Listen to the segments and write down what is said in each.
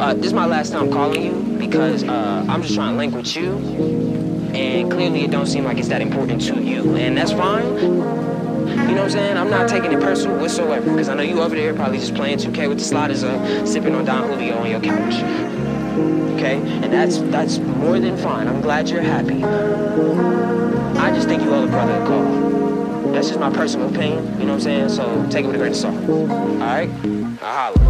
Uh, this is my last time calling you because uh, I'm just trying to link with you, and clearly it don't seem like it's that important to you, and that's fine. You know what I'm saying? I'm not taking it personal whatsoever because I know you over there probably just playing 2K with the sliders up, sipping on Don Julio on your couch. Okay, and that's that's more than fine. I'm glad you're happy. I just think you owe the brother a call. That's just my personal opinion. You know what I'm saying? So take it with a grain of salt. All right? I holla.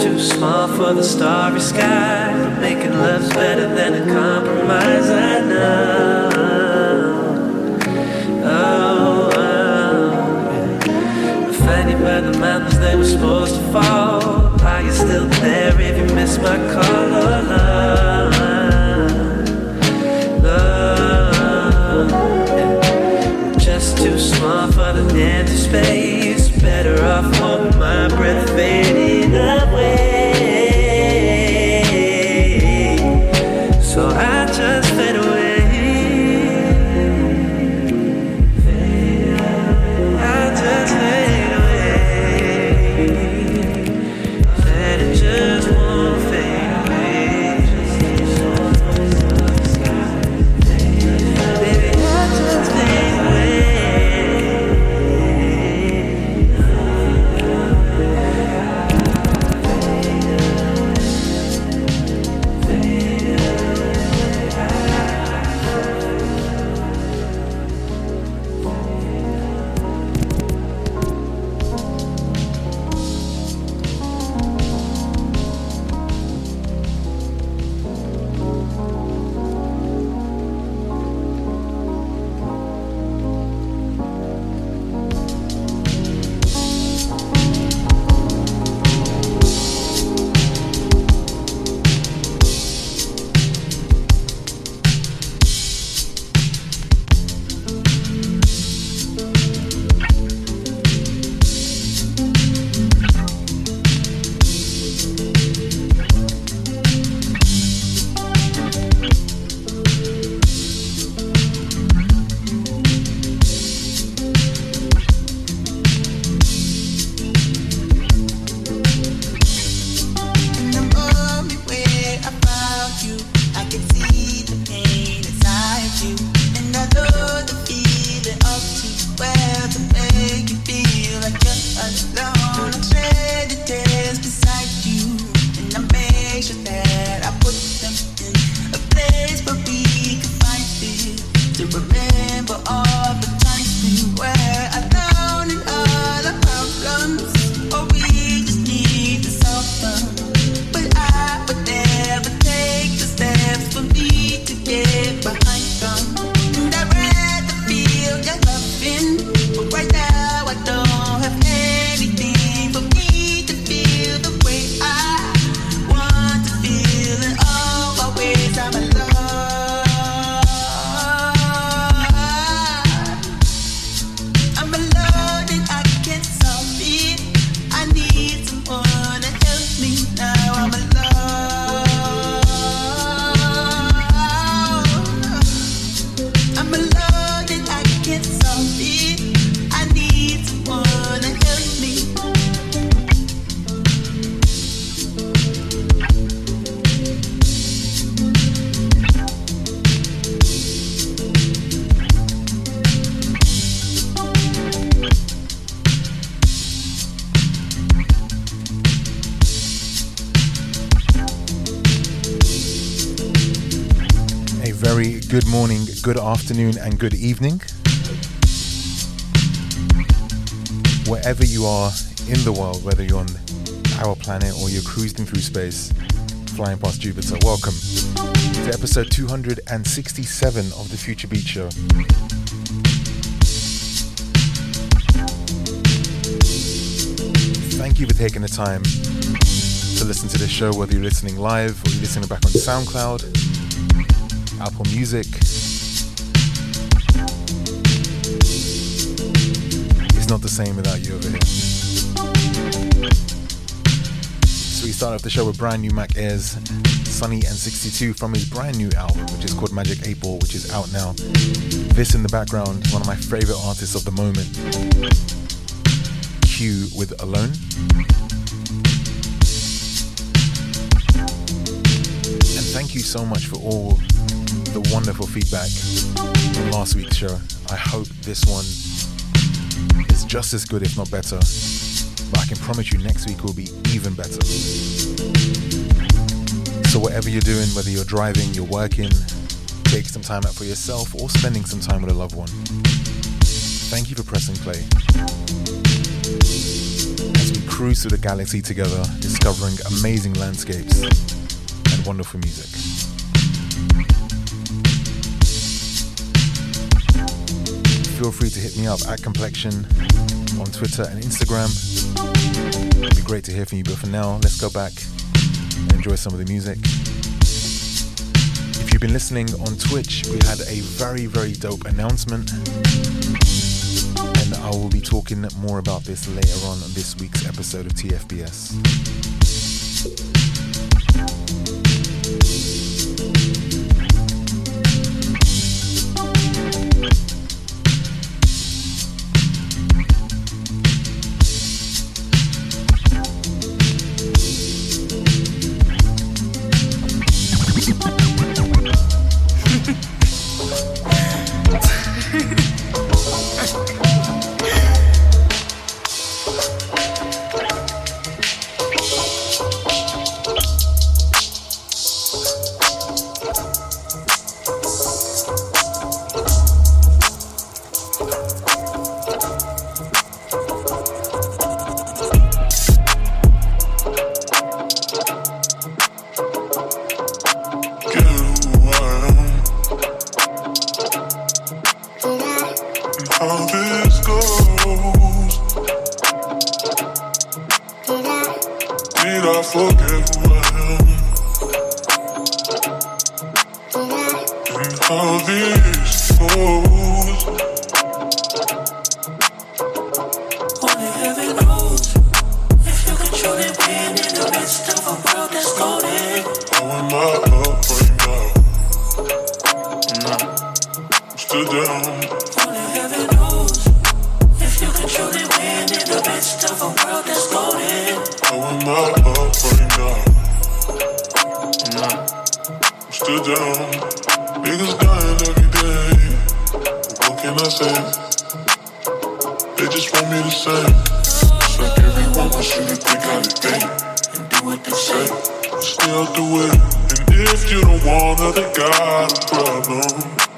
Too small for the starry sky. Making love's better than a compromise. I know. Oh, oh, yeah. Fanny by the mountains, they were supposed to fall. Are you still there if you miss my call? Oh, love, oh, love. Just too small for the empty space. Good morning, good afternoon, and good evening. Wherever you are in the world, whether you're on our planet or you're cruising through space, flying past Jupiter, welcome to episode 267 of the Future Beats Show. Thank you for taking the time to listen to this show, whether you're listening live or you're listening back on SoundCloud Apple Music. It's not the same without you over here. So we start off the show with brand new Mac Ayres, Sunny and 62 from his brand new album, which is called Magic 8 Ball, which is out now. This in the background, one of my favorite artists of the moment, Q with Alone. And thank you so much for all the wonderful feedback from last week's show. I hope this one is just as good, if not better. But I can promise you next week will be even better. So, whatever you're doing, whether you're driving, you're working, take some time out for yourself, or spending some time with a loved one, thank you for pressing play. As we cruise through the galaxy together, discovering amazing landscapes and wonderful music. Feel free to hit me up at Complexion on Twitter and Instagram. It'd be great to hear from you, but for now, let's go back and enjoy some of the music. If you've been listening on Twitch, we had a very, very dope announcement. And I will be talking more about this later on this week's episode of TFBS. out the. And if you don't wanna, then got a problem.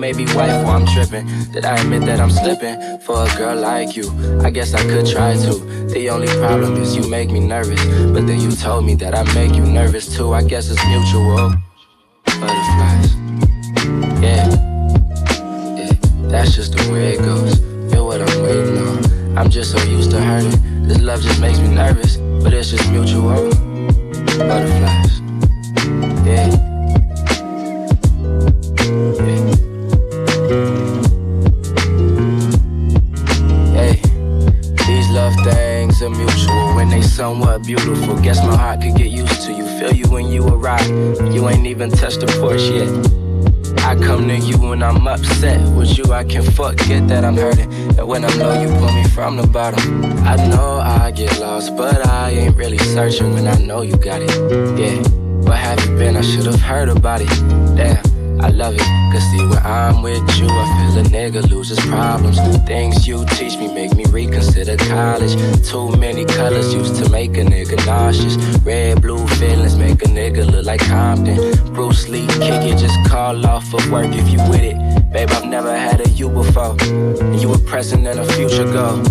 maybe wife, while I'm tripping. Did I admit that I'm slipping for a girl like you? I guess I could try to. The only problem is you make me nervous. But then you told me that I make you nervous too. I guess it's mutual. present and a future go.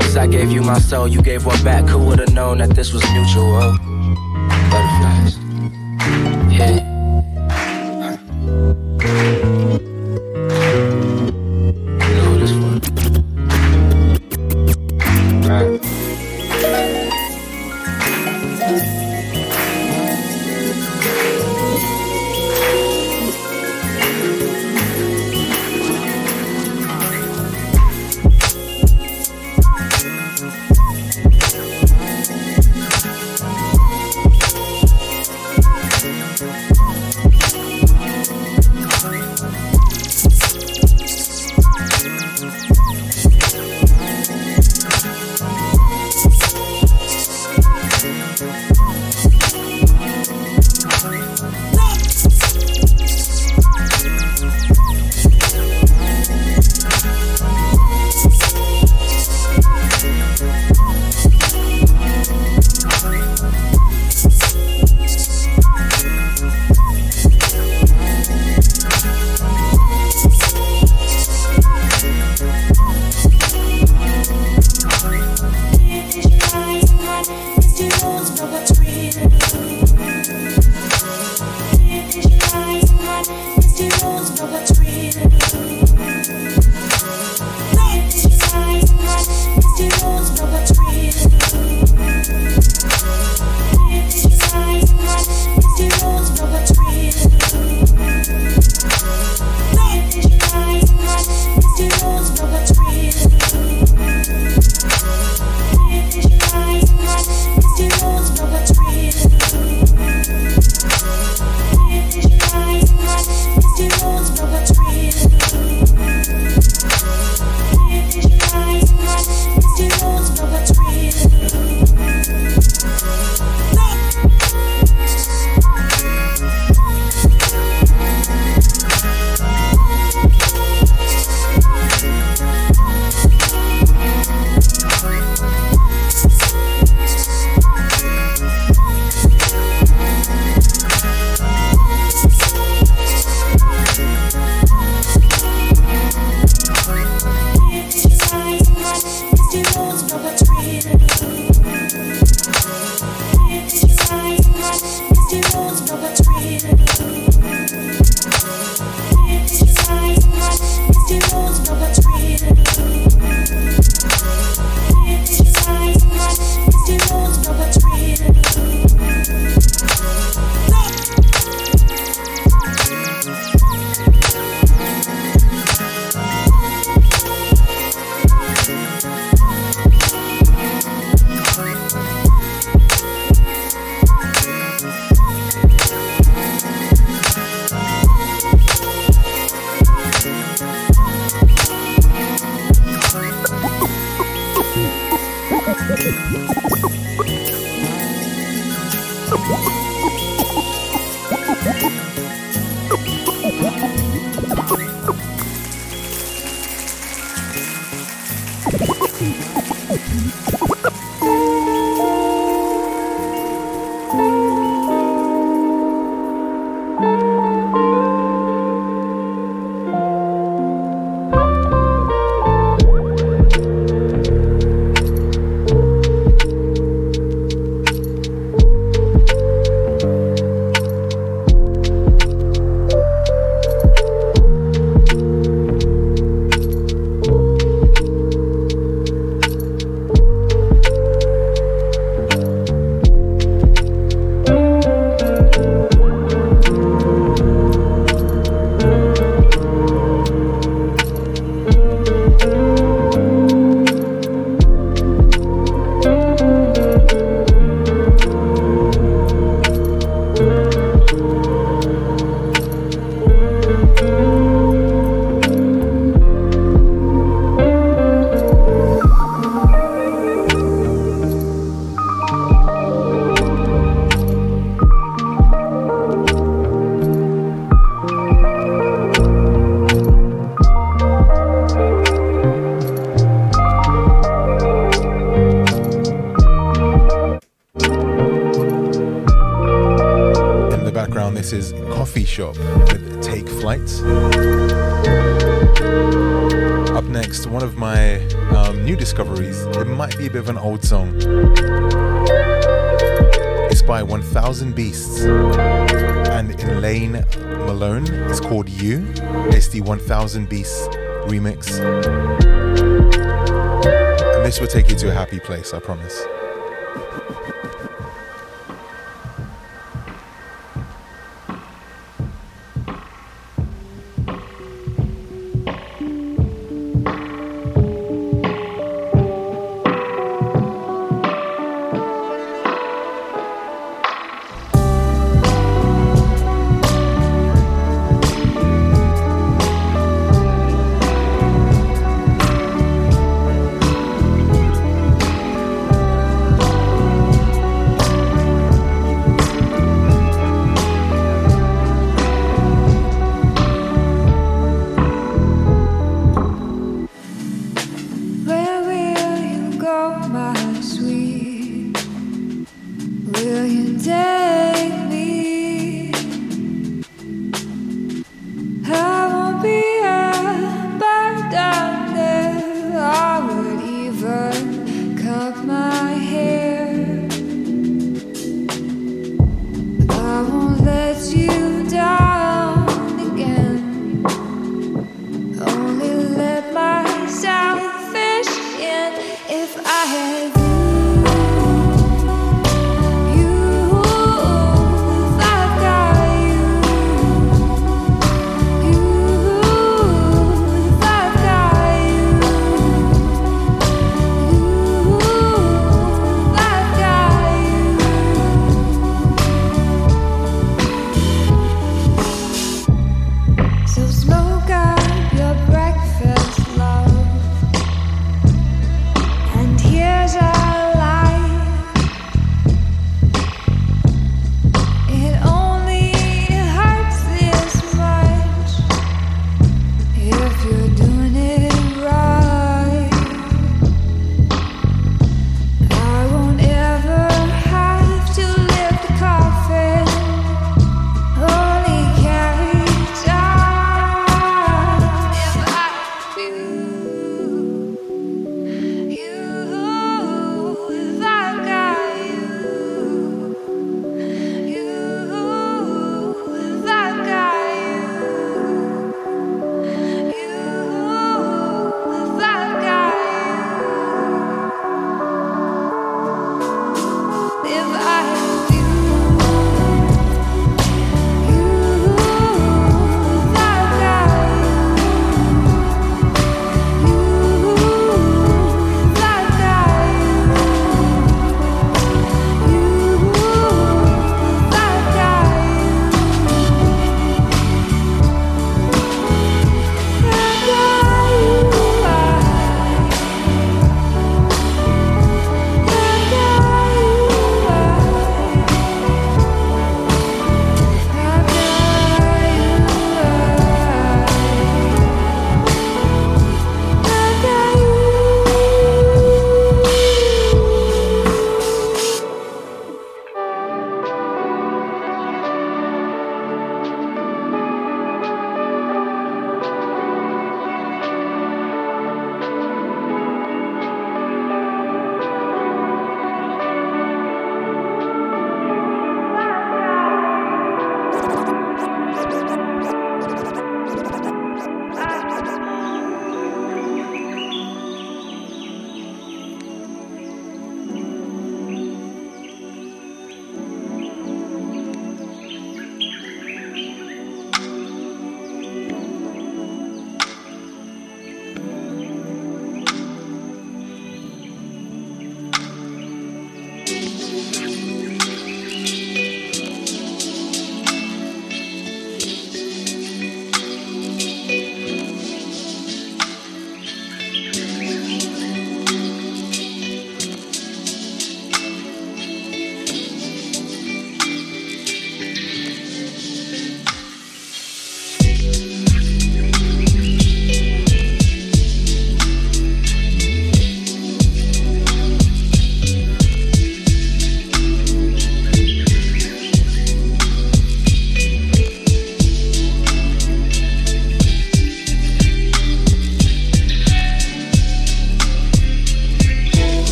Cause I gave you my soul, you gave what back. Who would've known that this was mutual? 1000 Beasts remix. And this will take you to a happy place, I promise.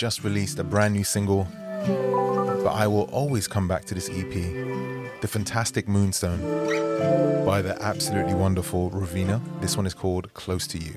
just released a brand new single, but I will always come back to this EP, The Fantastic Moonstone, by the absolutely wonderful Raveena. This one is called Close to You.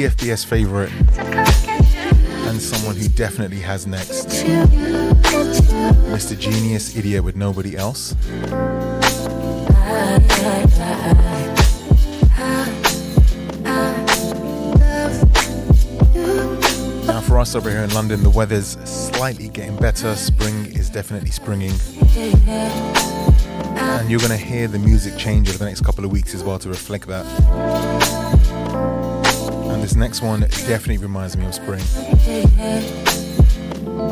TFBS favorite and someone who definitely has next. Mr. Genius Idiot with nobody else. Us over here in London, the weather's slightly getting better. Spring is definitely springing. And you're going to hear the music change over the next couple of weeks as well to reflect that. And this next one definitely reminds me of spring.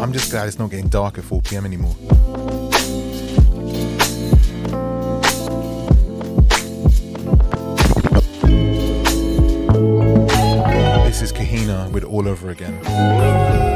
I'm just glad it's not getting dark at 4 pm anymore. Is with All Over Again.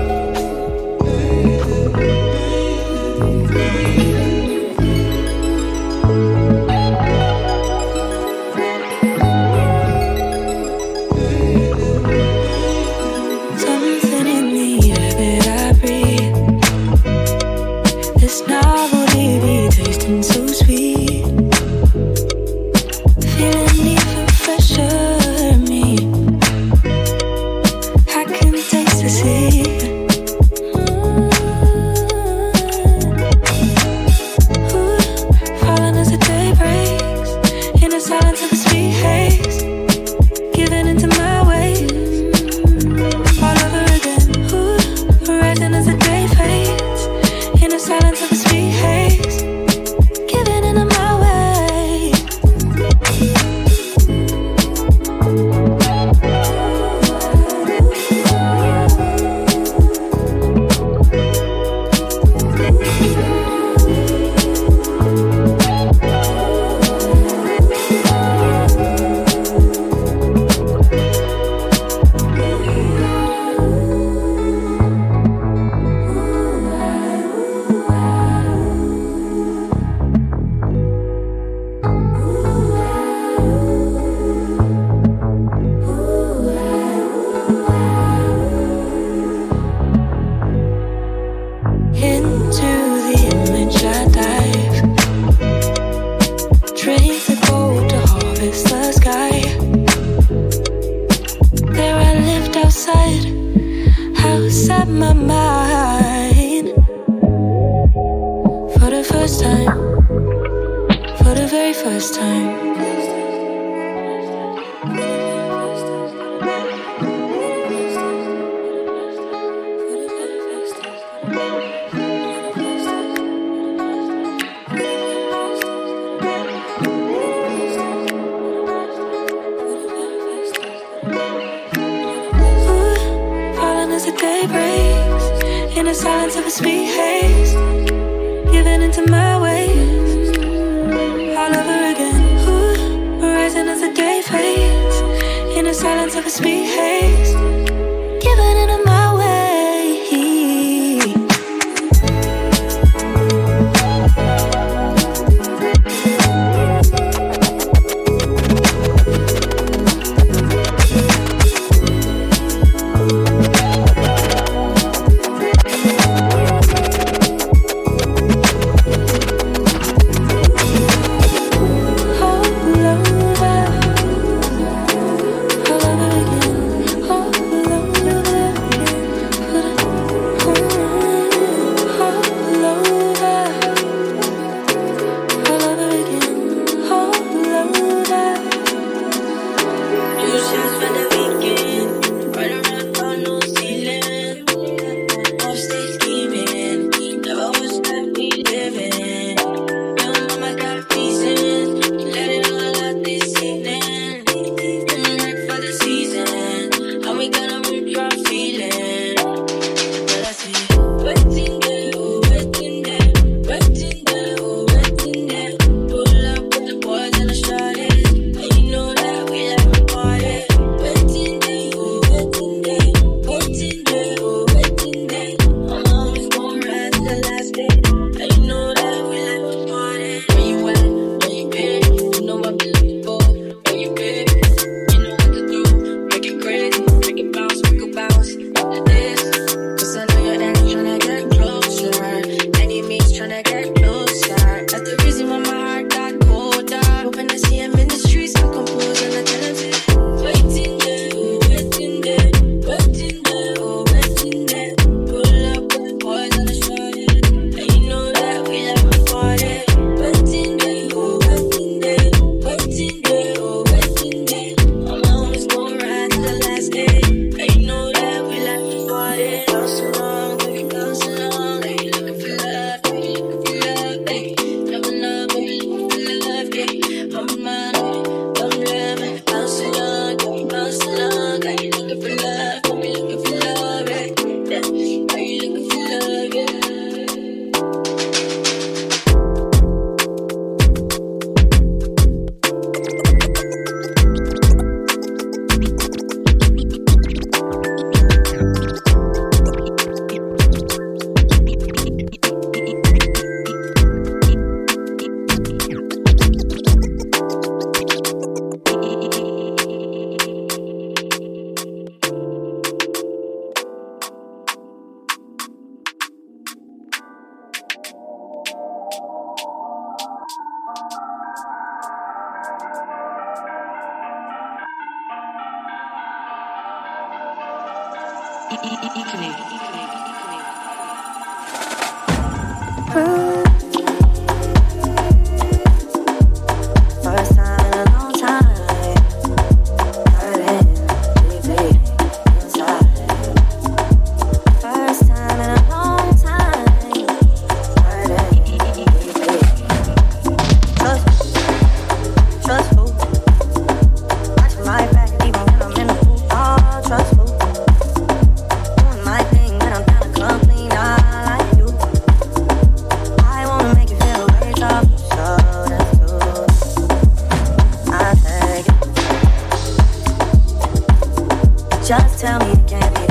Just tell me it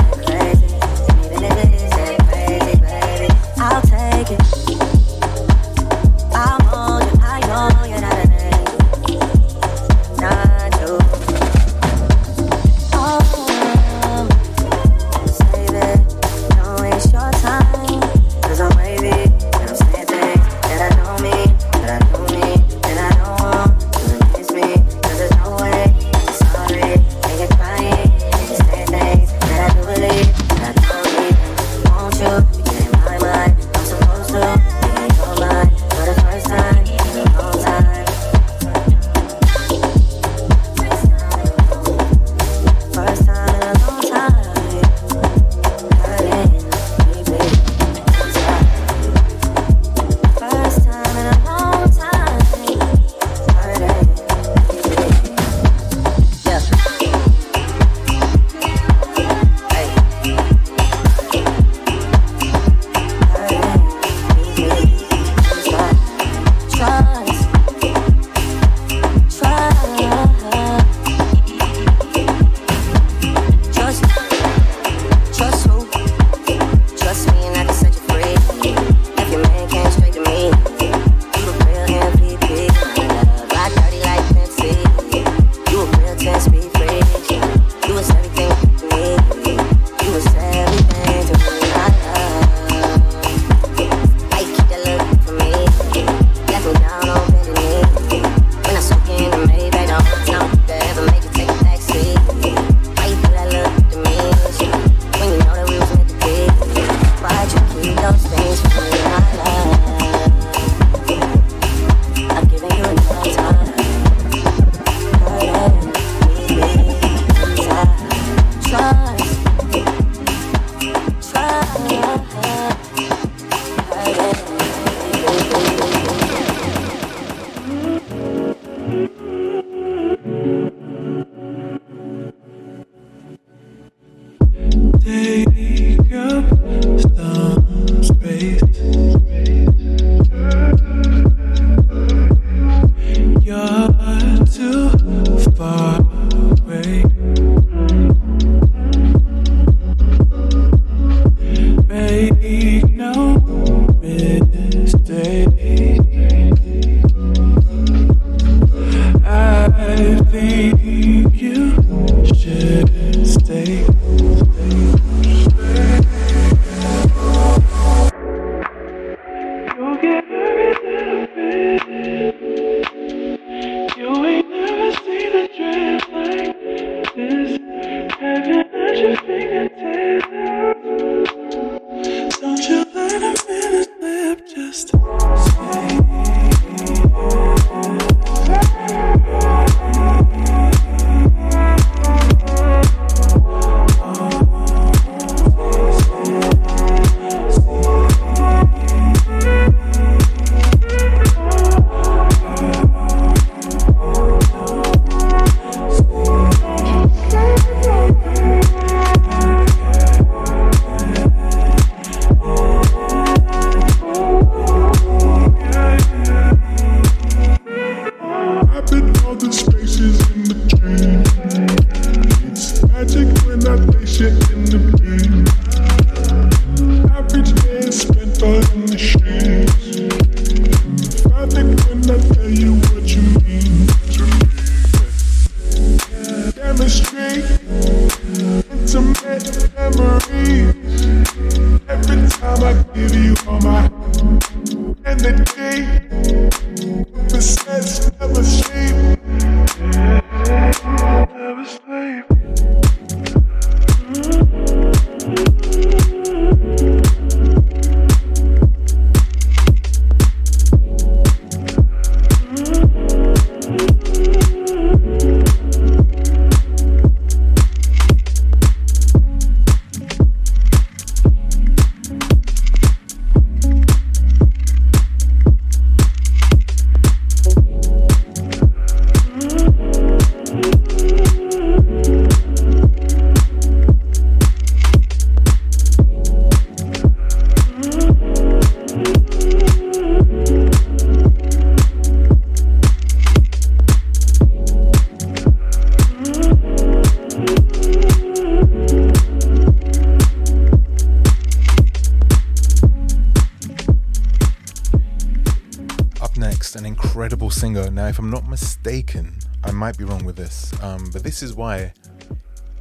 this is why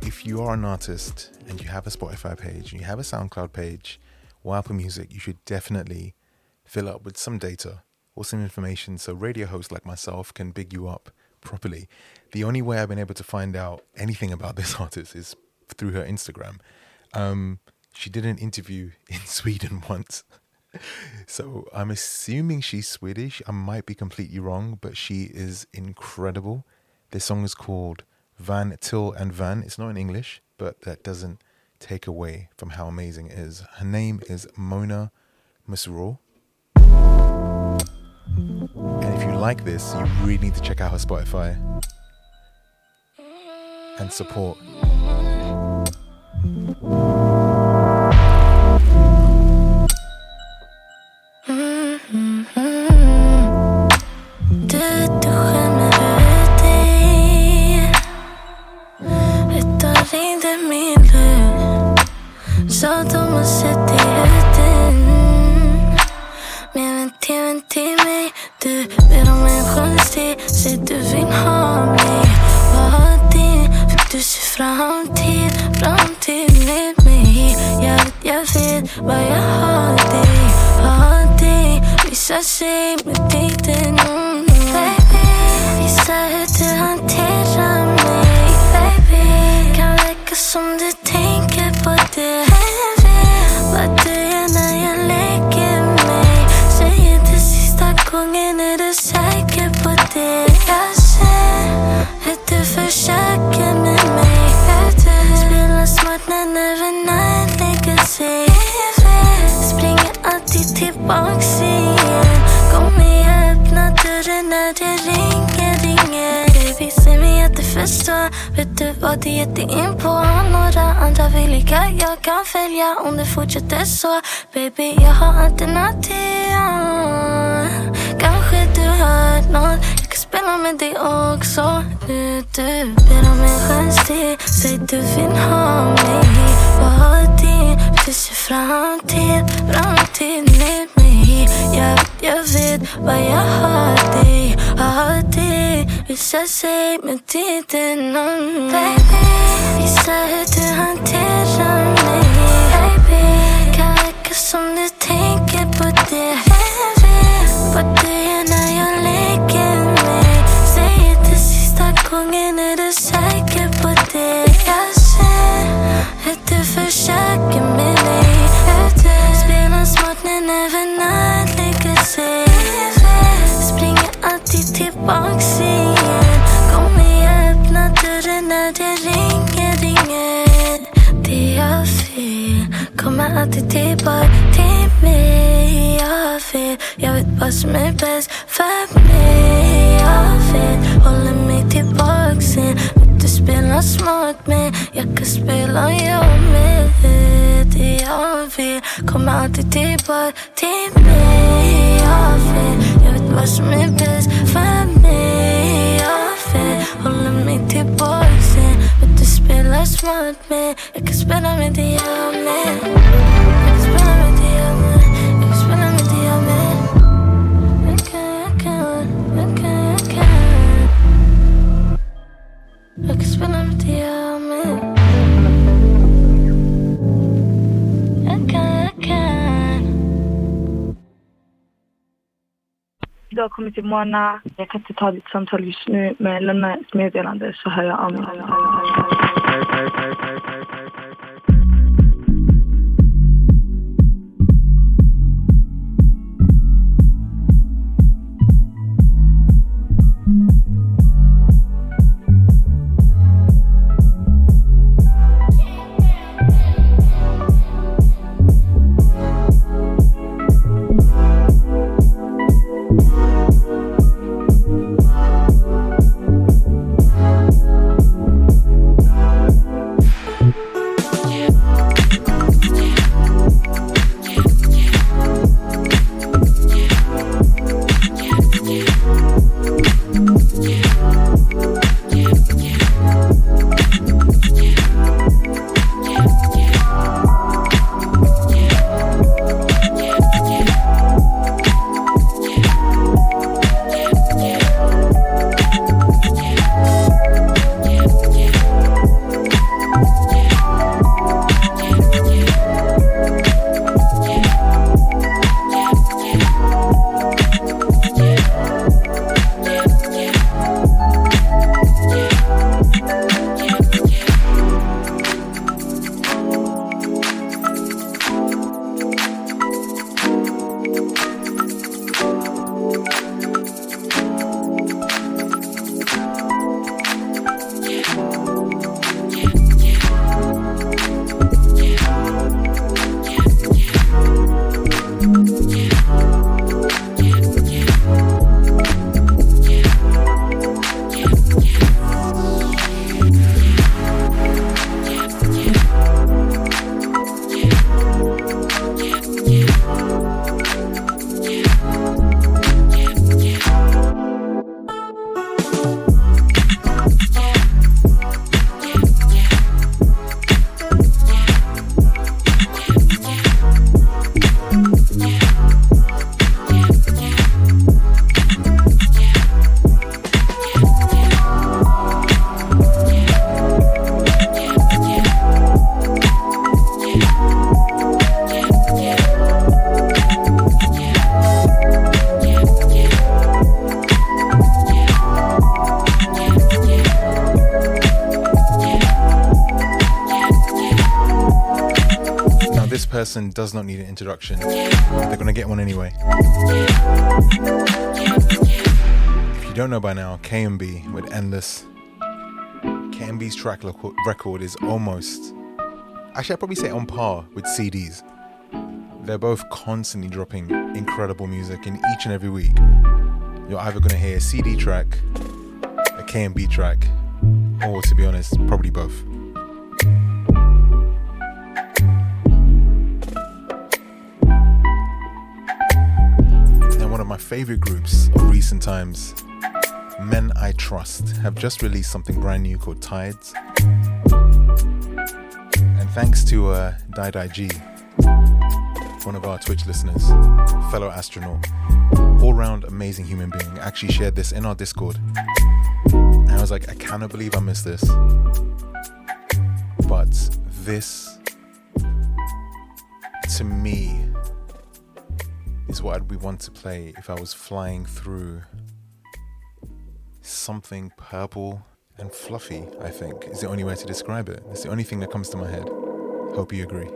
if you are an artist and you have a Spotify page and you have a SoundCloud page or Apple Music, you should definitely fill up with some data or some information so radio hosts like myself can big you up properly. The only way I've been able to find out anything about this artist is through her Instagram. Um, she did an interview in Sweden once. so I'm assuming she's Swedish. I might be completely wrong, but she is incredible. This song is called Vän Till En Vän. It's not in English, but that doesn't take away from how amazing it is. Her name is Mona Masrour. And if you like this, you really need to check out her Spotify and support. Sa de har sett dig ute Mer till, tvn till mig. Du ber om en chans till. Säg du vill ha mig. Vad din? För du ser framtid Framtid med mig. Jag vet, jag vet vad jag har dig. Har dig Visa sig med tiden mm, Baby. Visa hur du hanterar mig Baby. Kan verka som du tänker på det. Det? Jag ser hur du försöker med mig. Spelar smart när nerverna lägger sig. Springer alltid tillbaks igen. Kom igen, öppna dörren när det ringer, ringer. Baby, säg mig att du förstår. Vet du vad du gett dig in på? Några andra villiga jag kan följa om det fortsätter så. Baby, jag har alternativ. Kanske du hör nåt Jag spela med dig också nu du ber om en chans till Säg du vill ha mig Vad din Du ser framtid, framtid med mig Jag vet, jag vet vad jag har dig. Har dig Visa sig med tiden nån Baby Visa hur du hanterar mig Baby. Kan verka som du tänker på det. Är du säker på det? Jag ser. Att du försöker med mig. Spelar smart när nerverna lägger sig Springer alltid tillbaks igen. Kommer jag öppna dörren när det ringer, ringer. Det jag fel. Kommer alltid tillbaka till mig. Jag fel, jag vet vad som är bäst för mig. Jag fel, håller mig tillbaks smart med. Jag kan spela jag med Det jag vill. Kommer alltid tillbaka till mig. Jag vet, jag vet vad som är bäst för mig. Jag vet, håller mig tillbaks sen Vet du spelar smart med. Jag kan spela med det jag med Du har kommit till Mona. Jag kan inte ta ditt samtal just nu, men lämna ett meddelande så hör jag av mig. Person does not need an introduction. They're gonna get one anyway. If you don't know by now, KMB with Endless. KMB's track lo- record is almost, actually, I'd probably say on par with See Dee's. They're both constantly dropping incredible music in each and every week. You're either gonna hear a See Dee track, a KMB track, or to be honest, probably both. Favorite groups of recent times, Men I Trust, have just released something brand new called Tides. And thanks to uh, Dai Dai G, one of our Twitch listeners, fellow astronaut, all round amazing human being, actually shared this in our Discord. And I was like, I cannot believe I missed this. But this, to me, is what I'd want to play if I was flying through something purple and fluffy, I think, is the only way to describe it. It's the only thing that comes to my head. Hope you agree.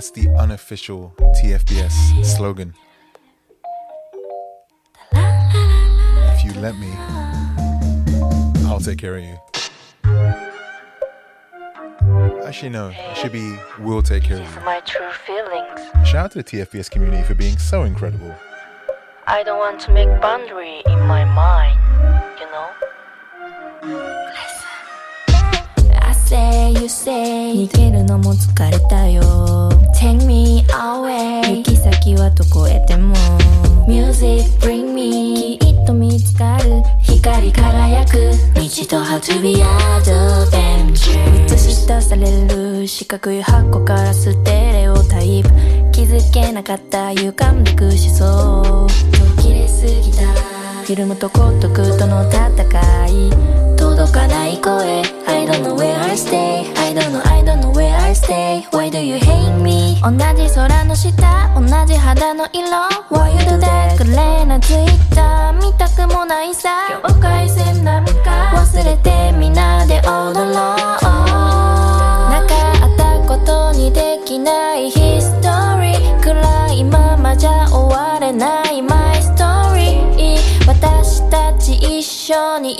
That's the unofficial TFBS slogan. If you let me, I'll take care of you. Actually, no, it should be we'll take care of you. My true feelings. Shout out to the TFBS community for being so incredible. I don't want to make boundary in my mind, you know? I say you say 逃げるのも疲れたよ。Take me away 行き先はどこへでも。Music bring me きっと見つかる。光輝く。道と How to be adventure 映し出される四角い箱からステレオタイプ。気づけなかった歪んでく思想。途切れすぎた。フィルムとコットクとの戦い。届かない声。Don't know where I stay I don't know I don't know where I stay Why do you hate me 同じ空の下同じ肌の色 Why you do that グレーなツイッター見たくもないさ境界線なんか忘れてみんなで踊ろうなかったことにできないヒストリー暗いままじゃ終われない My story 私たち一緒に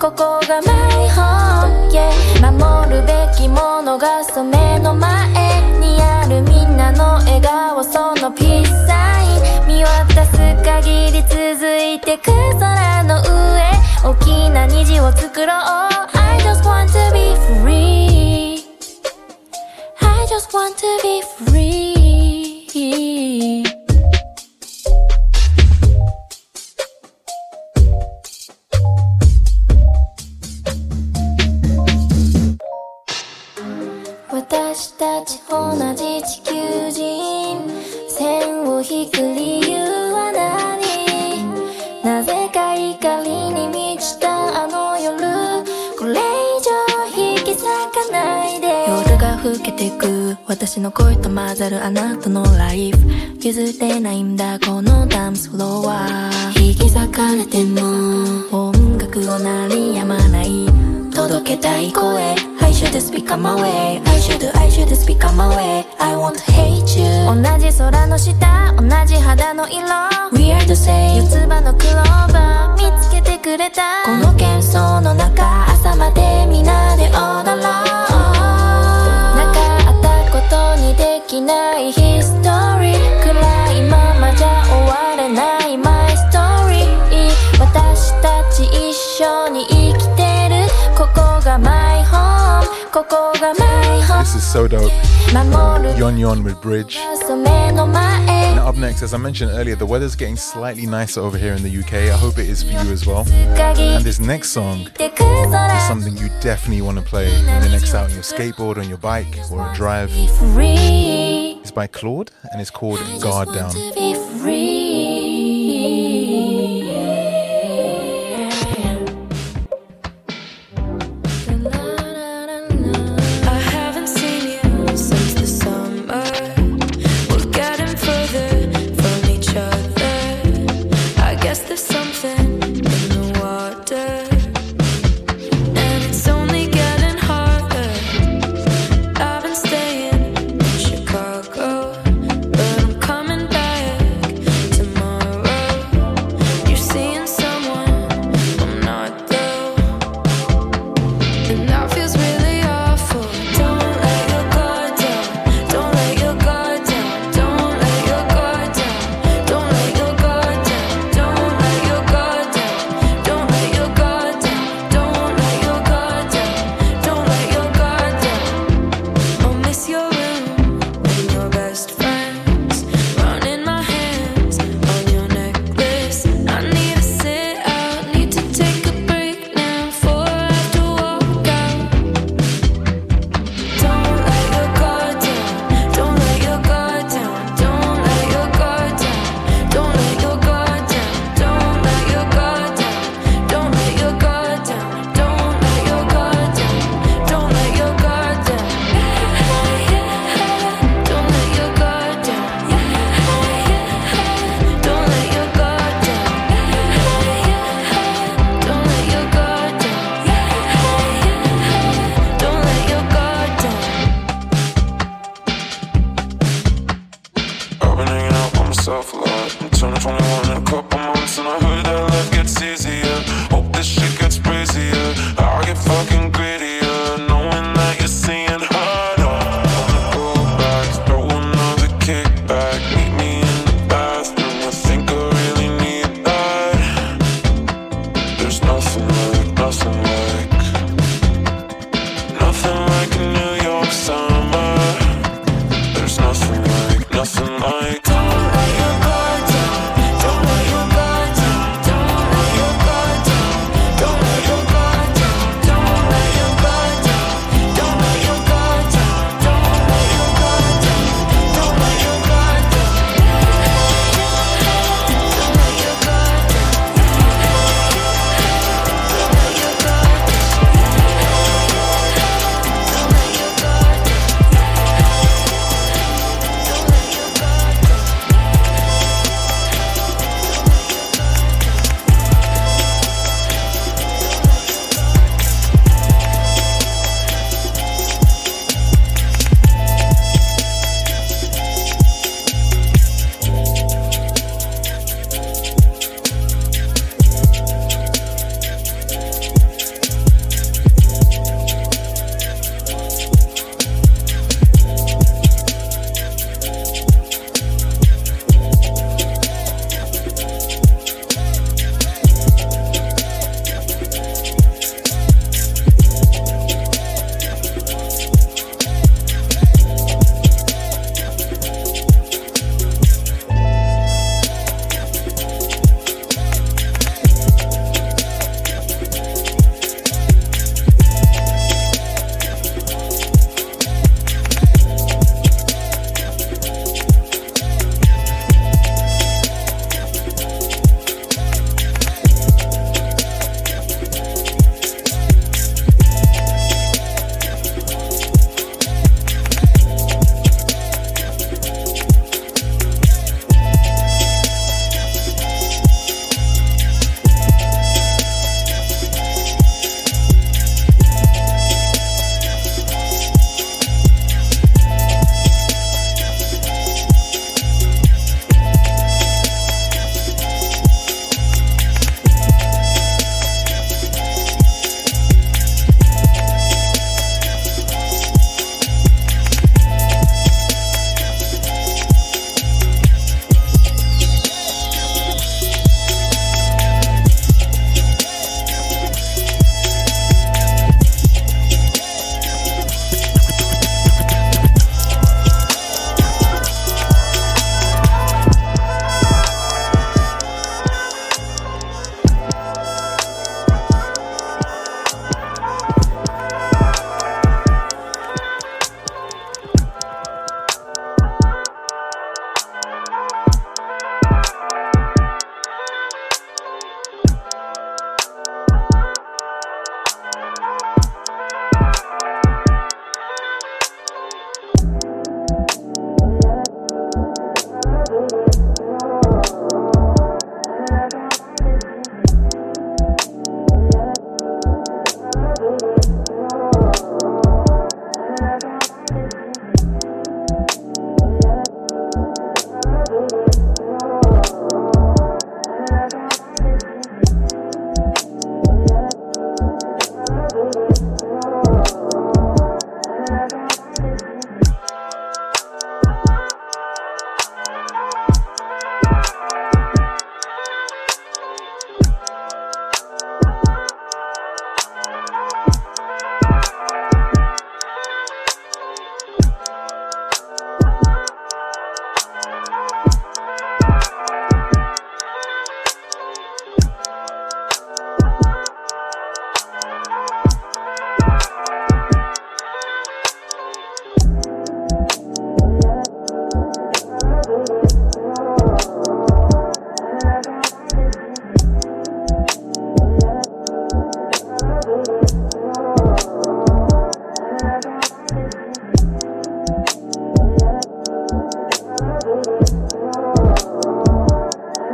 ここが My home yeah 守るべきものがその目の前にあるみんなの笑顔そのピースサイン見渡す限り続いてく空の上大きな虹を作ろう I just want to be free. I just want to be free. 私たち同じ地球人線を引く理由は何なぜか怒りに満ちたあの夜これ以上引き裂かないで夜が更けてく私の声と混ざるあなたのライフ譲れないんだこのダンスフロア引き裂かれても音楽を鳴りやまない届けたい声 should speak on my way I should, I should speak on my way I want to hate you 同じ空の下同じ肌の色 We are the same 四つ葉のクローバー見つけてくれたこの喧騒の中朝までみんなで踊ろうなかったことにできないヒ This is so dope. Yonyon with Bridge. And up next, as I mentioned earlier, the weather's getting slightly nicer over here in the UK. I hope it is for you as well. And this next song is something you definitely want to play when you're next out on your skateboard, on your bike, or a drive. It's by Claud and it's called Guard Down.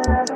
So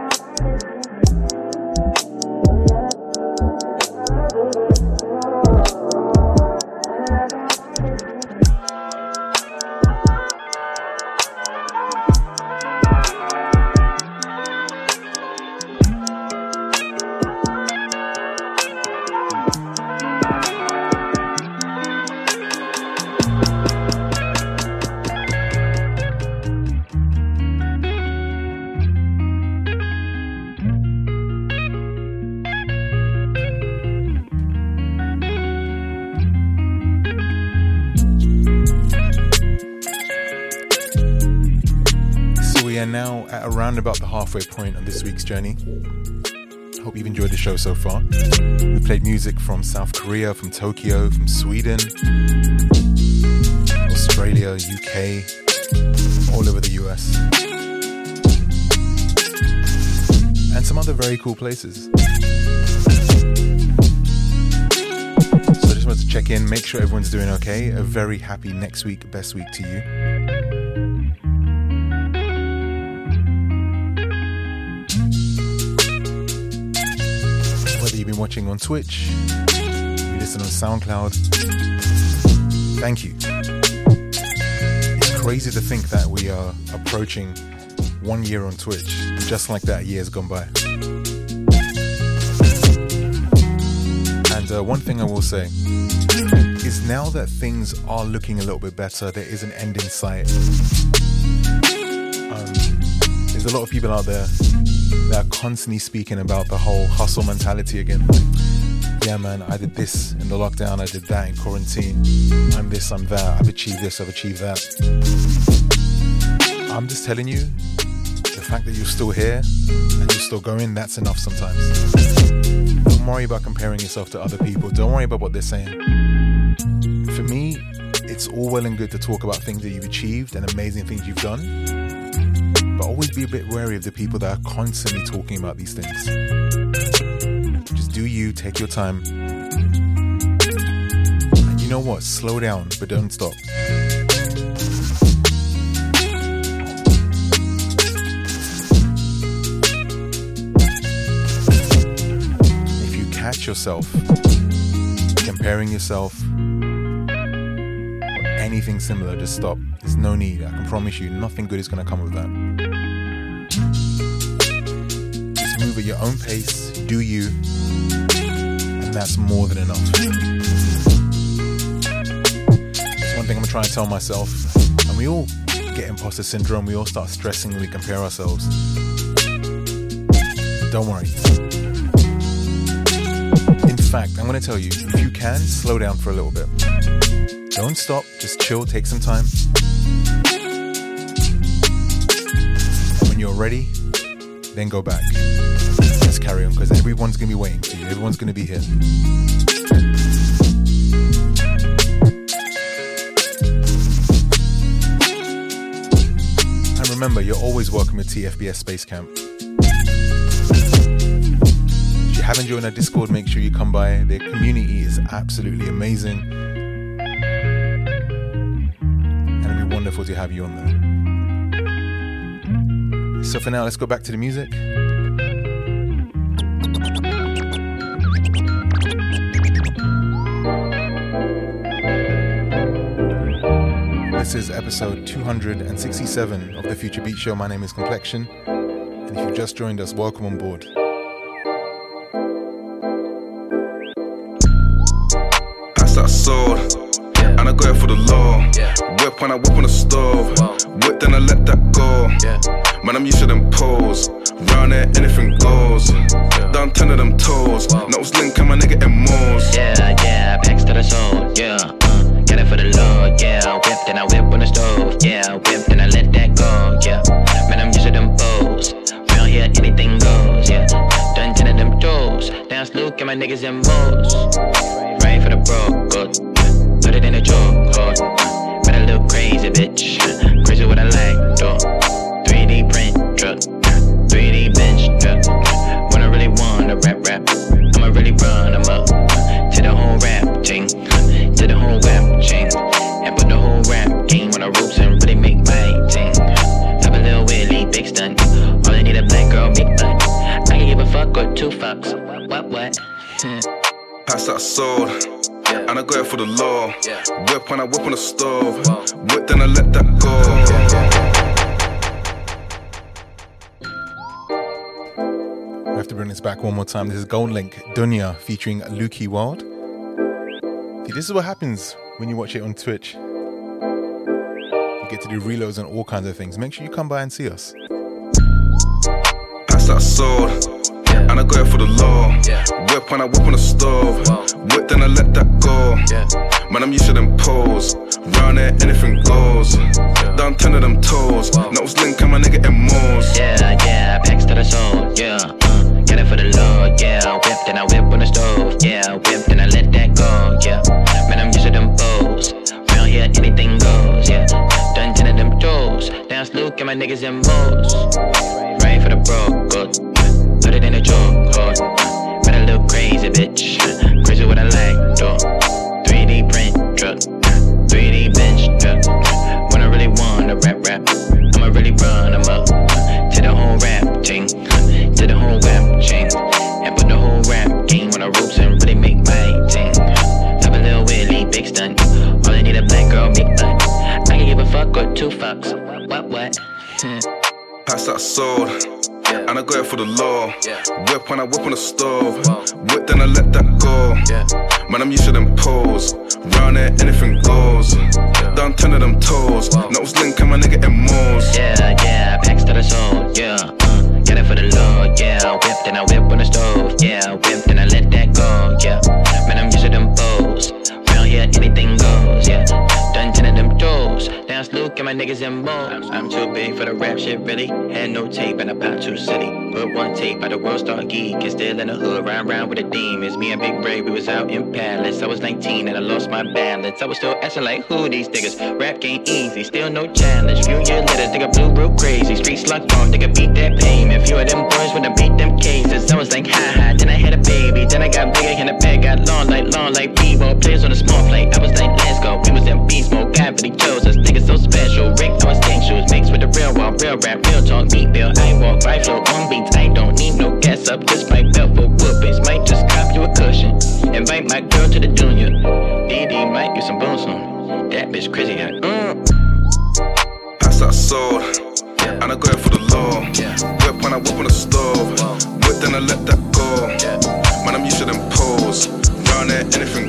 around about the halfway point on this week's journey. Hope you've enjoyed the show so far. We played music from South Korea, from Tokyo, from Sweden, Australia, UK, all over the US, and some other very cool places. So I just wanted to check in, make sure everyone's doing okay. A very happy next week, best week to you. Watching on Twitch, you listen on SoundCloud. Thank you. It's crazy to think that we are approaching one year on Twitch. Just like that, Year has gone by. And uh, one thing I will say is now that things are looking a little bit better, there is an end in sight. Um, there's a lot of people out there that are constantly speaking about the whole hustle mentality again. Like, yeah, man, I did this in the lockdown, I did that in quarantine. I'm this, I'm that, I've achieved this, I've achieved that. I'm just telling you, the fact that you're still here and you're still going, that's enough sometimes. Don't worry about comparing yourself to other people, don't worry about what they're saying. For me, it's all well and good to talk about things that you've achieved and amazing things you've done always be a bit wary of the people that are constantly talking about these things. Just do you, take your time. And you know what? Slow down, but don't stop. If you catch yourself comparing yourself anything similar, just stop. There's no need. I can promise you, nothing good is going to come of that. Move at your own pace, do you, and that's more than enough. It's one thing I'm trying to tell myself, and we all get imposter syndrome, we all start stressing we compare ourselves. Don't worry. In fact, I'm going to tell you if you can, slow down for a little bit. Don't stop, just chill, take some time. When you're ready, then go back. Let's carry on because everyone's going to be waiting for you, everyone's going to be here. And remember, you're always welcome at TFBS Space Camp. If you haven't joined our Discord, make sure you come by. Their community is absolutely amazing. And it'd be wonderful to have you on there. So for now, let's go back to the music. This is episode 267 of the Future Beats Show. My name is Complexion. And if you've just joined us, welcome on board. Pass that sword, when I whip on the stove. Whip then I let that go. Man, I'm used to them pose. Round there, anything goes. Done ten of them toes. Nose link and my nigga in Moors. Yeah, yeah, packs to the soul, yeah. Uh, got it for the Lord, yeah. Whip, then I whip on the stove, yeah. Whip, then I let that go, yeah. Man, I'm used to them foes. Round here, anything goes, yeah. Done ten of them toes. Dance Luke and my niggas in modes. When I whip on the stove. Whip then I let that go. We have to bring this back one more time. This is Goldlink Dunya featuring Lukeyworld. See, this is what happens when you watch it on Twitch. You get to do reloads and all kinds of things. Make sure you come by and see us. Pass that sword. And I go for the law. Whip when I whip on the stove. Whip then I let that go. Man, I'm used to them pose. Round there, anything goes. Down ten of them toes. Nose link and my nigga in moles. Yeah, yeah, packs to the soul, yeah. Uh, get it for the Lord, yeah. Whip, then I whip on the stove, yeah. Whip, then I let that go, yeah. Man, I'm used to them foes. Round here, anything goes, yeah. Done ten of them toes. Down Luke and my niggas in moles. Right for the broke, good. It in a choke, hold. But little crazy, bitch. Crazy what I like, though. 3D print truck. 3D bench truck. When I really wanna rap, rap. I'ma really run 'em up. To the whole rap thing. To the whole rap chain. And put the whole rap game on the ropes and really make my thing. Top a little Willie, big stunt. All I need a black girl, big butt. I can give a fuck or two fucks. What, what? Pass sword. And I go out for the law. Whip when I whip on the stove. Whip then I let that go. Man, I'm used to them pose. Round there, anything goes. Down ten of them toes. Nose link and my nigga in moles. Yeah, yeah, packs to the soul, yeah. Uh, get it for the Lord, yeah. Whip, then I whip on the stove, yeah. Whip, then I let that go, yeah. Man, I'm used to them foes. Round here, anything goes, Luke and my niggas in moles. I'm too big for the rap shit, really. Had no tape and I popped too city. Put one tape by the world star geek. And still in the hood, round round with the demons. Me and Big Ray, we was out in Palace. I was 19 and I lost my balance. I was still asking like, who these niggas? Rap game easy, still no challenge. Few years later, nigga blew real crazy. Street slug on, nigga beat that payment. Few of them boys have beat them cases. I was like, ha ha. Then I had a baby. Then I got bigger and the bag got long like long like b-ball. Players on a small plate. I was like, let's go. We was in beast mode. God special. Rick, tank shoes. Mixed with the real walk, real rap, real talk. Beat bill. I walk, right flow on beats. I don't need no gas up. Just my belt for whoopings. Might just cop you a cushion. Invite my girl to the junior. DD might use some bones on. That bitch crazy. I, mm. Pass that sword. And I go for the law. Whip when I whip on the stove. Whip then I let that go. Man, I'm used to them pose. Round there, anything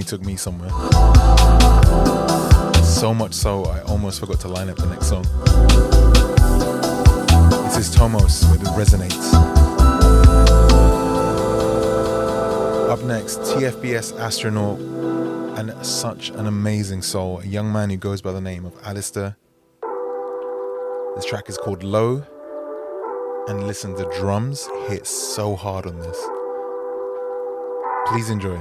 definitely took me somewhere. So much so, I almost forgot to line up the next song. This is Tomos with It Resonates. Up next, TFBS astronaut and such an amazing soul, a young man who goes by the name of Alistair. This track is called Low, and listen, the drums hit so hard on this. Please enjoy.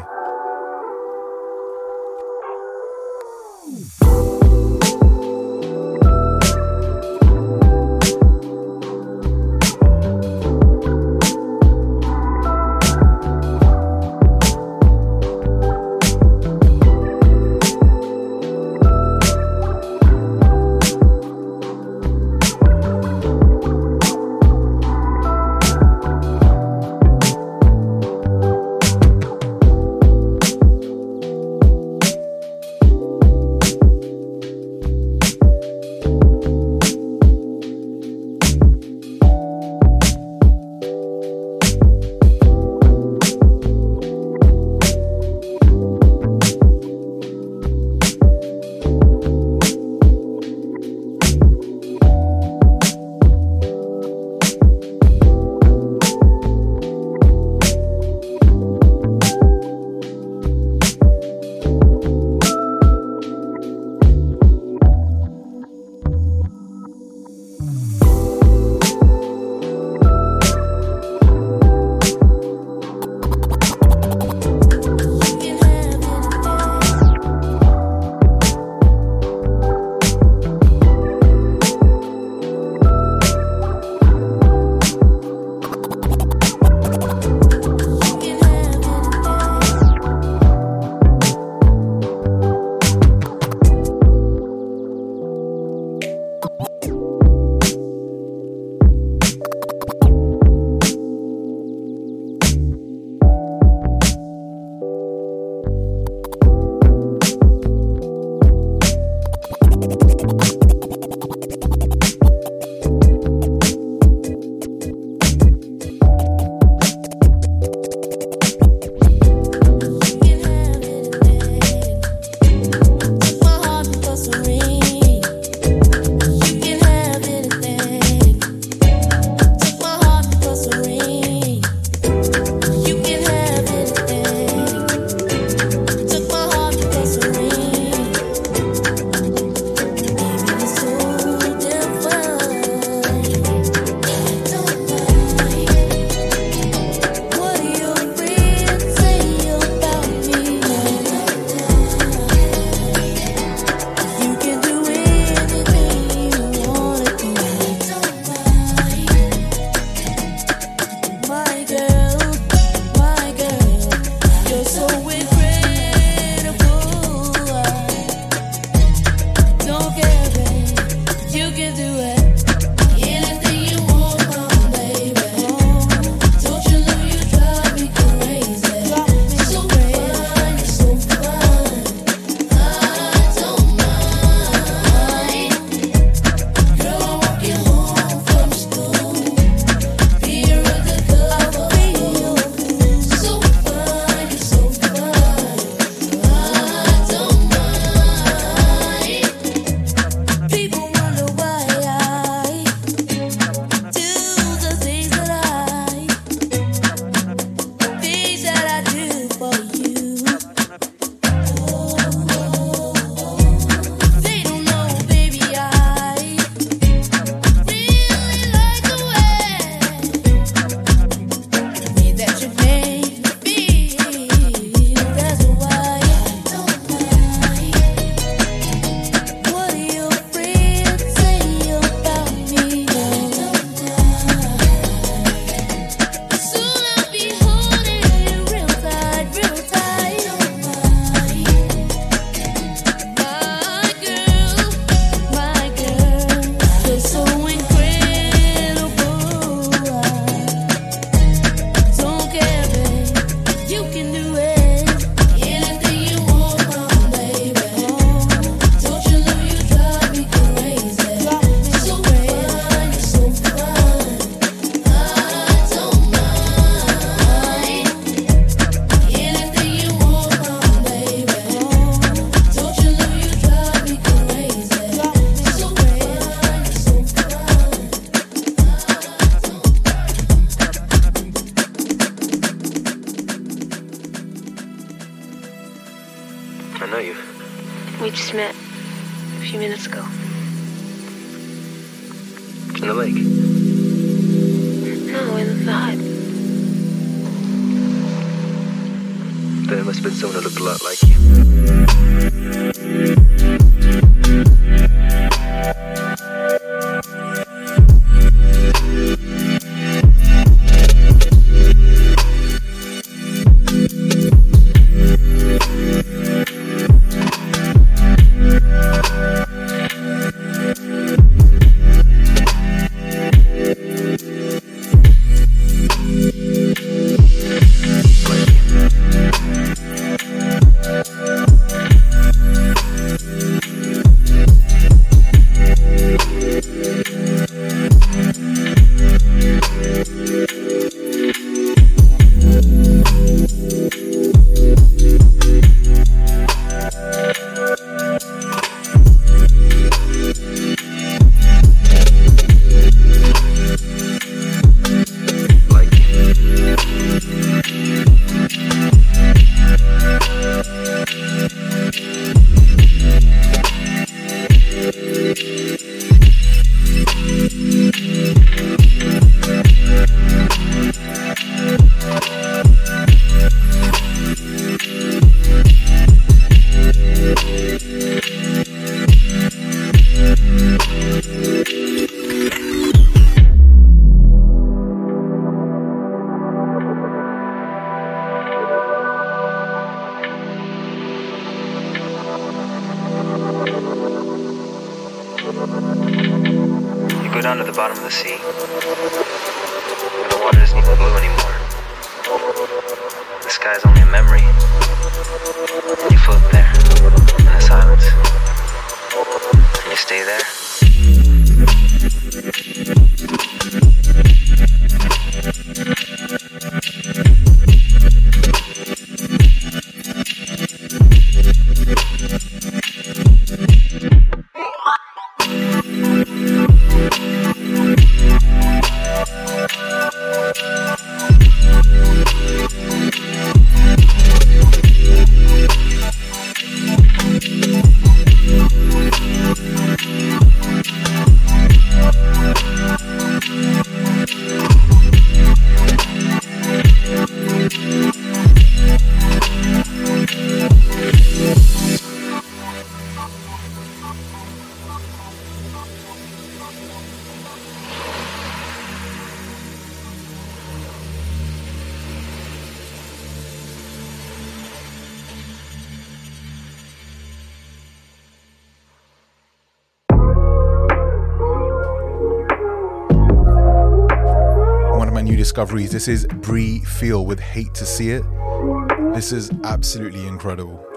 discoveries. This is Bri Feel with Hate to See It. This is absolutely incredible.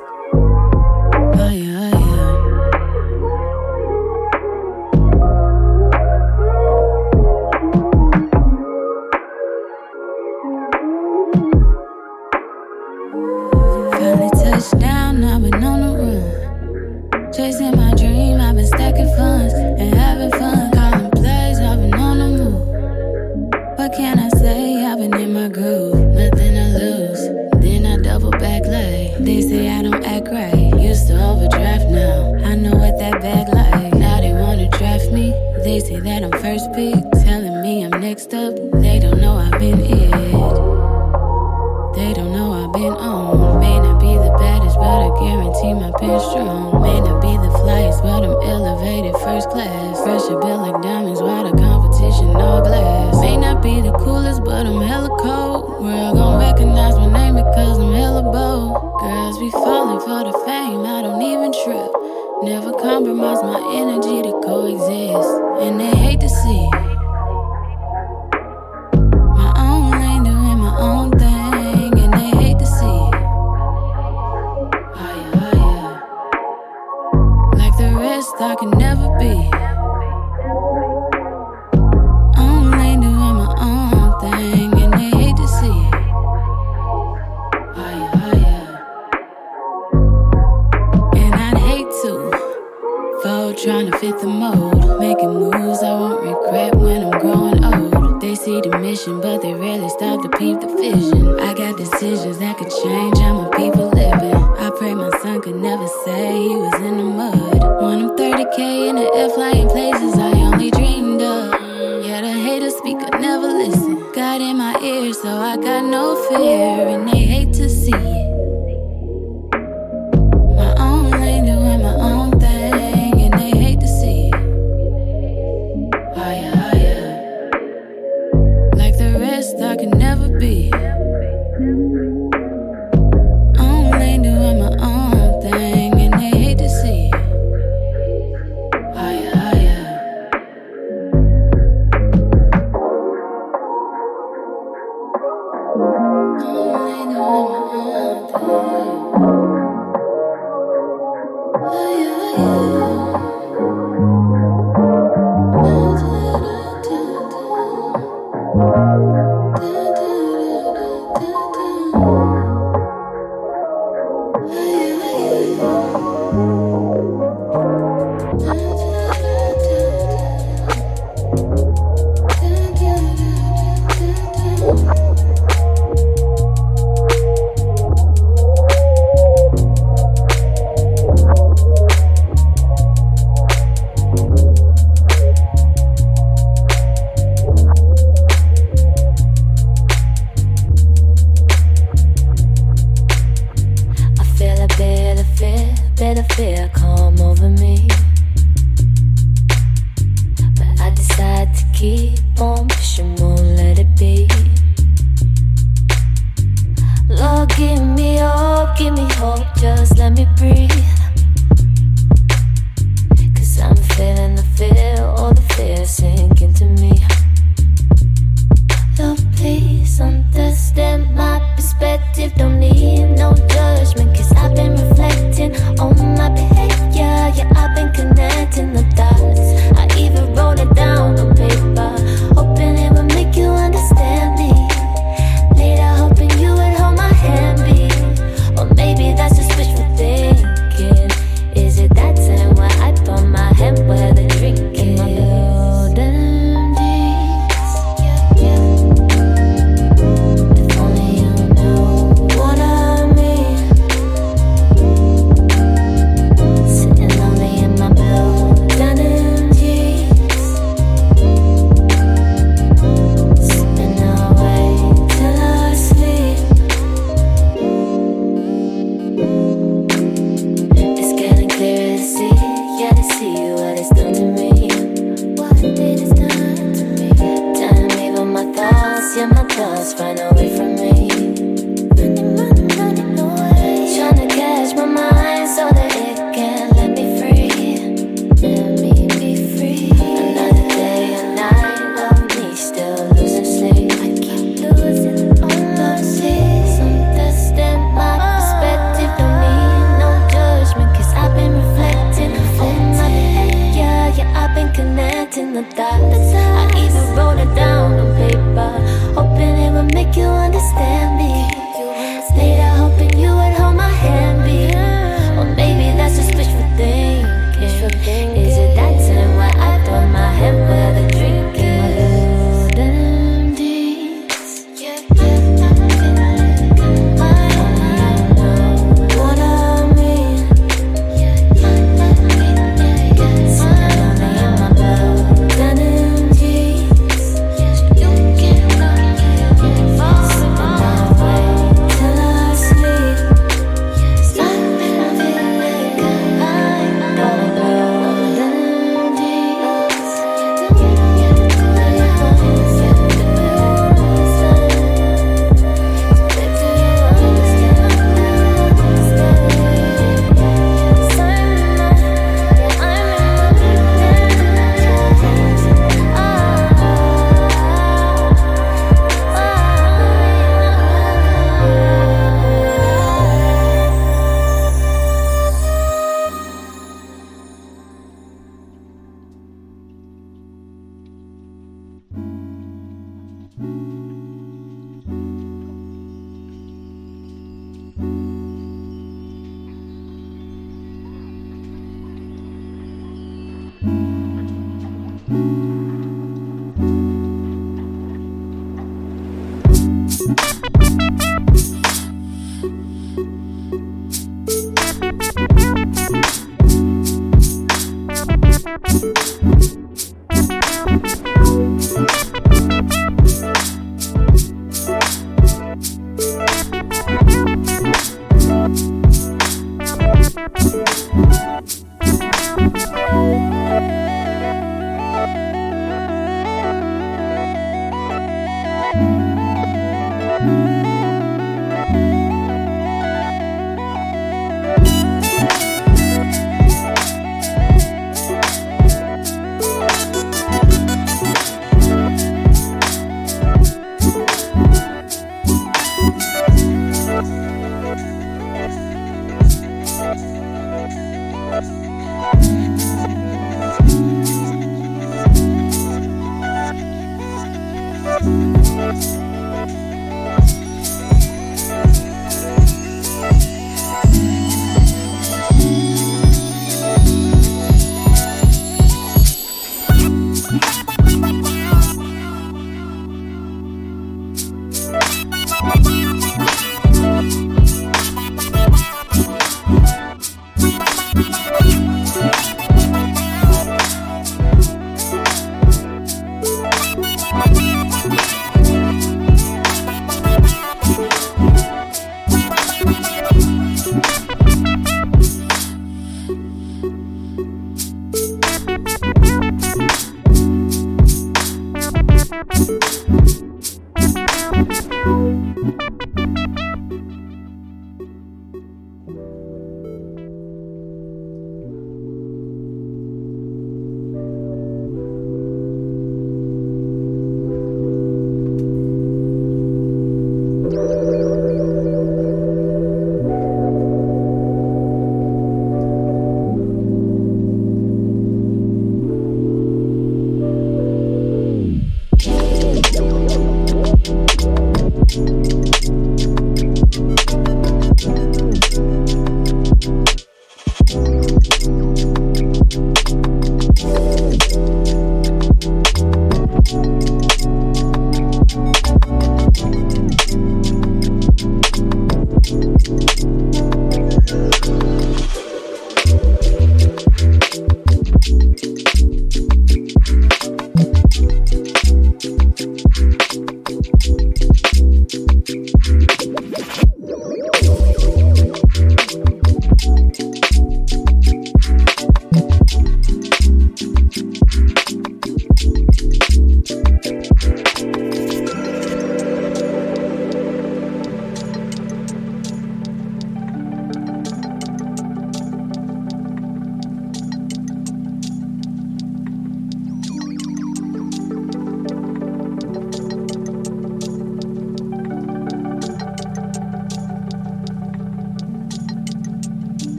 the dots.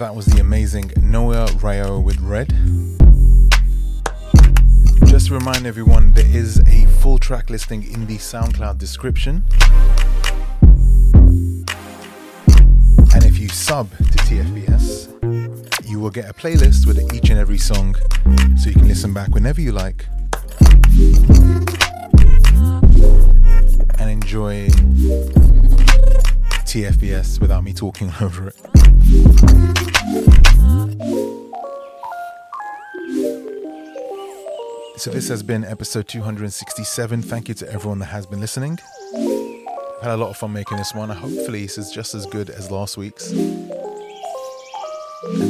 That was the amazing Noya Rao with Red. Just to remind everyone, there is a full track listing in the SoundCloud description. And if you sub to TFBS, you will get a playlist with each and every song so you can listen back whenever you like and enjoy TFBS without me talking over it. So, this has been episode 267. Thank you to everyone that has been listening. I've had a lot of fun making this one. Hopefully, this is just as good as last week's. And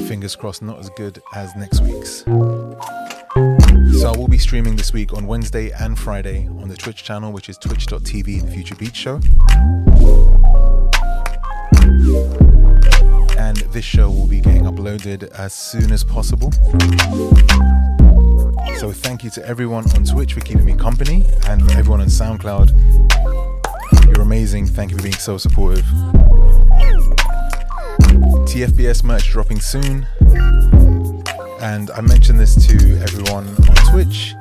fingers crossed, not as good as next week's. So I will be streaming this week on Wednesday and Friday on the Twitch channel, which is twitch.tv, the Future Beats Show. And this show will be getting uploaded as soon as possible. So thank you to everyone on Twitch for keeping me company and for everyone on SoundCloud. You're amazing. Thank you for being so supportive. TFBS merch dropping soon. And I mentioned this to everyone on Twitch.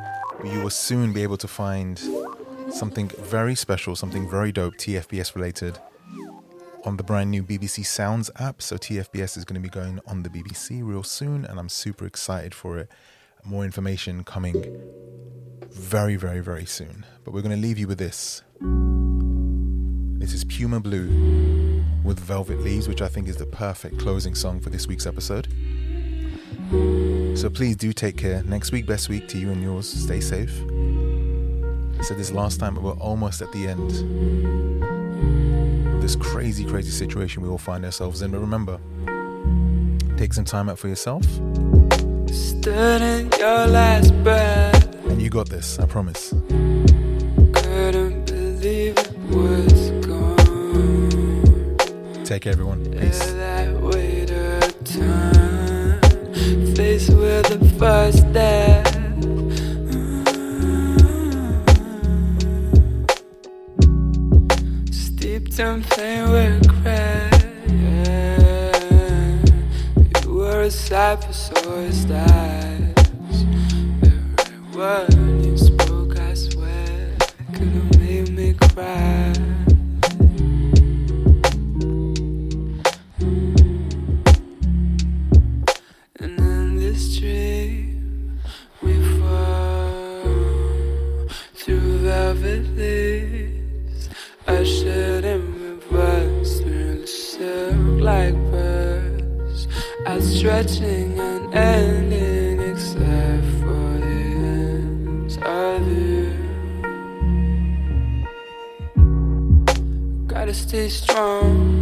You will soon be able to find something very special, something very dope, TFBS related, on the brand new BBC Sounds app. So TFBS is going to be going on the BBC real soon, and I'm super excited for it. More information coming very, very, very soon. But we're going to leave you with this. This is Puma Blue with Velvet Leaves, which I think is the perfect closing song for this week's episode. So please do take care. Next week, best week to you and yours. Stay safe. I said this last time, but we're almost at the end of this crazy, crazy situation we all find ourselves in. But remember, take some time out for yourself. Stood in your last breath. And you got this, I promise. Couldn't believe it was gone. Take care, everyone. Peace. That time. Faced with the first step. Mm. Steeped in pain regret. A sight sore stars. Every word you spoke, I swear, could have made me cry. And in this dream, we fall through velvet leaves. In reverse through the silk like. Outstretching and ending except for the ends of you. Gotta stay strong